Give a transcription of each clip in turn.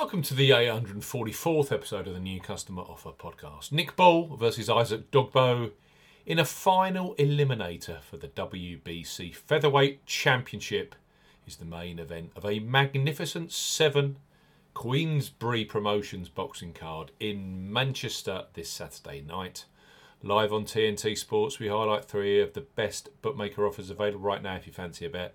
Welcome to the 844th episode of the New Customer Offer Podcast. Nick Ball versus Isaac Dogboe in a final eliminator for the WBC Featherweight Championship is the main event of a magnificent seven Queensberry Promotions boxing card in Manchester this Saturday night. Live on TNT Sports, we highlight three of the best bookmaker offers available right now if you fancy a bet.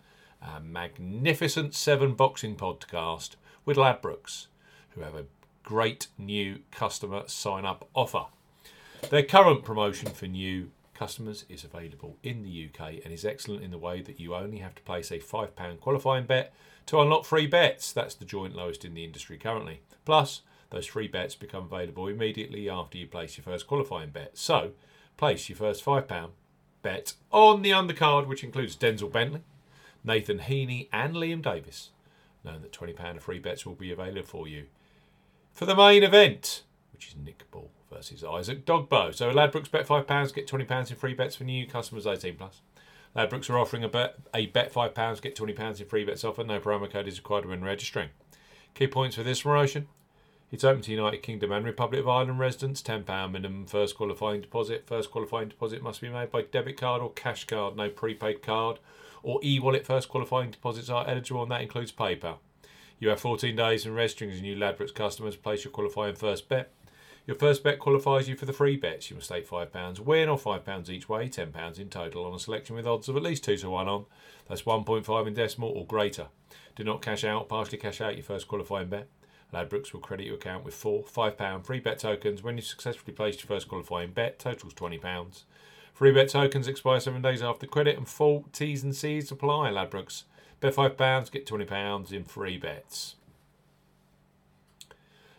a magnificent seven boxing podcast with Ladbrokes, who have a great new customer sign up offer. Their current promotion for new customers is available in the UK and is excellent in the way that you only have to place a £5 qualifying bet to unlock free bets. That's the joint lowest in the industry currently. Plus, those free bets become available immediately after you place your first qualifying bet. So, place your first £5 bet on the undercard, which includes Denzel Bentley, Nathan Heaney, and Liam Davies, knowing that £20 of free bets will be available for you for the main event, which is Nick Ball versus Isaac Dogboe. So Ladbrokes bet £5, get £20 in free bets for new customers 18 plus. Ladbrokes are offering a bet, a bet £5, get £20 in free bets offer. No promo code is required when registering. Key points for this promotion. It's open to United Kingdom and Republic of Ireland residents. £10 minimum first qualifying deposit. First qualifying deposit must be made by debit card or cash card, no prepaid card or e-wallet first qualifying deposits are eligible and that includes PayPal. You have 14 days in registering as a new Ladbrokes customer to place your qualifying first bet. Your first bet qualifies you for the free bets. You must stake £5 win or £5 each way, £10 in total on a selection with odds of at least 2 to 1 on. That's 1.5 in decimal or greater. Do not cash out, partially cash out your first qualifying bet. Ladbrokes will credit your account with four £5 free bet tokens when you successfully place your first qualifying bet, totals £20. Free bet tokens expire seven days after credit and full T's and C's apply, Ladbrokes. Bet £5, get £20 in free bets.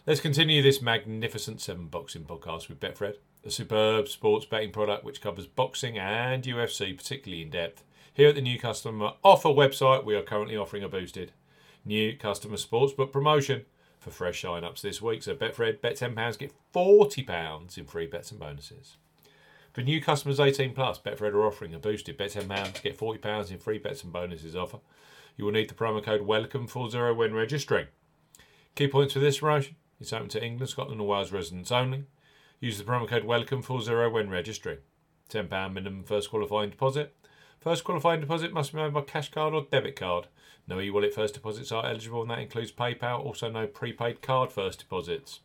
Let's continue this magnificent seven boxing podcast with Betfred, a superb sports betting product which covers boxing and UFC particularly in depth. Here at the new customer offer website, we are currently offering a boosted new customer sportsbook promotion for fresh sign-ups this week. So Betfred, bet £10, get £40 in free bets and bonuses. For new customers 18 plus, Betfred are offering a boosted bet £10 to get £40 in free bets and bonuses offer. You will need the promo code WELCOME40 when registering. Key points for this promotion. It's open to England, Scotland and Wales residents only. Use the promo code WELCOME40 when registering. £10 minimum first qualifying deposit. First qualifying deposit must be made by cash card or debit card. No e-wallet first deposits are eligible and that includes PayPal. Also no prepaid card first deposits.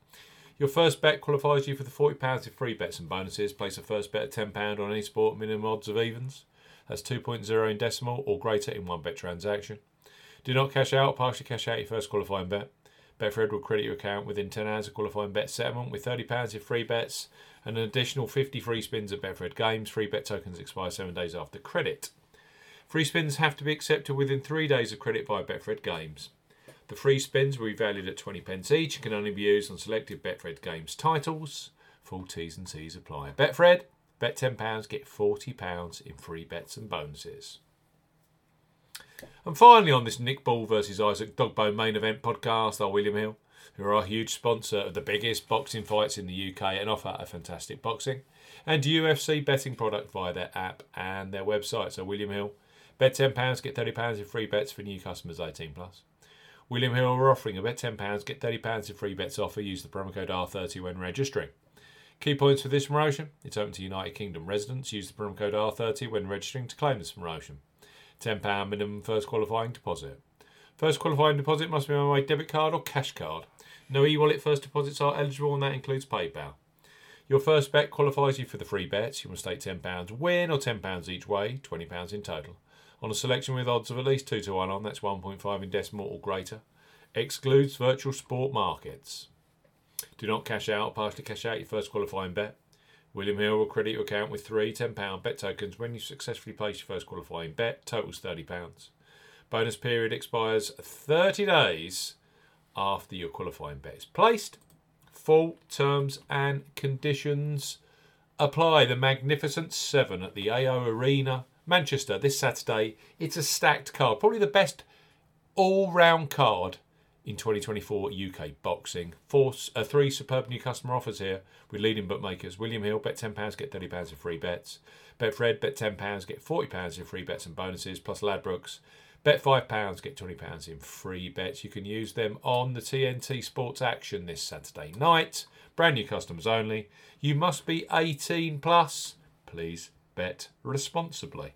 Your first bet qualifies you for the £40 in free bets and bonuses. Place a first bet of £10 on any sport, minimum odds of evens. That's 2.0 in decimal or greater in one bet transaction. Do not cash out, partially cash out your first qualifying bet. Betfred will credit your account within 10 hours of qualifying bet settlement with £30 in free bets and an additional 50 free spins at Betfred Games. Free bet tokens expire seven days after credit. Free spins have to be accepted within three days of credit via Betfred Games. The free spins will be valued at 20 pence each and can only be used on selected Betfred Games titles. Full T's and C's apply. Betfred, bet £10, get £40 in free bets and bonuses. And finally, on this Nick Ball versus Isaac Dogboe main event podcast, are William Hill, who are a huge sponsor of the biggest boxing fights in the UK and offer a fantastic boxing and UFC betting product via their app and their website. So, William Hill, bet £10, get £30 in free bets for new customers 18 plus. William Hill are offering a bet £10, get £30 in free bets offer. Use the promo code R30 when registering. Key points for this promotion it's open to United Kingdom residents. Use the promo code R30 when registering to claim this promotion. £10 minimum first qualifying deposit. First qualifying deposit must be on my debit card or cash card. No e wallet first deposits are eligible, and that includes PayPal. Your first bet qualifies you for the free bets. You must stake £10 win or £10 each way, £20 in total on a selection with odds of at least 2 to 1 on, that's 1.5 in decimal or greater. Excludes virtual sport markets. Do not cash out or partially cash out your first qualifying bet. William Hill will credit your account with three £10 bet tokens when you successfully place your first qualifying bet, totals £30. Bonus period expires 30 days after your qualifying bet is placed. Full terms and conditions apply. The Magnificent Seven at the AO Arena, Manchester, this Saturday. It's a stacked card, probably the best all round card in 2024 UK boxing. Four, uh, three superb new customer offers here with leading bookmakers. William Hill, bet £10, get £30 in free bets. Betfred, bet £10, get £40 in free bets and bonuses, plus Ladbrokes. Bet £5, get £20 in free bets. You can use them on the TNT Sports Action this Saturday night. Brand new customers only. You must be 18 plus. Please bet responsibly.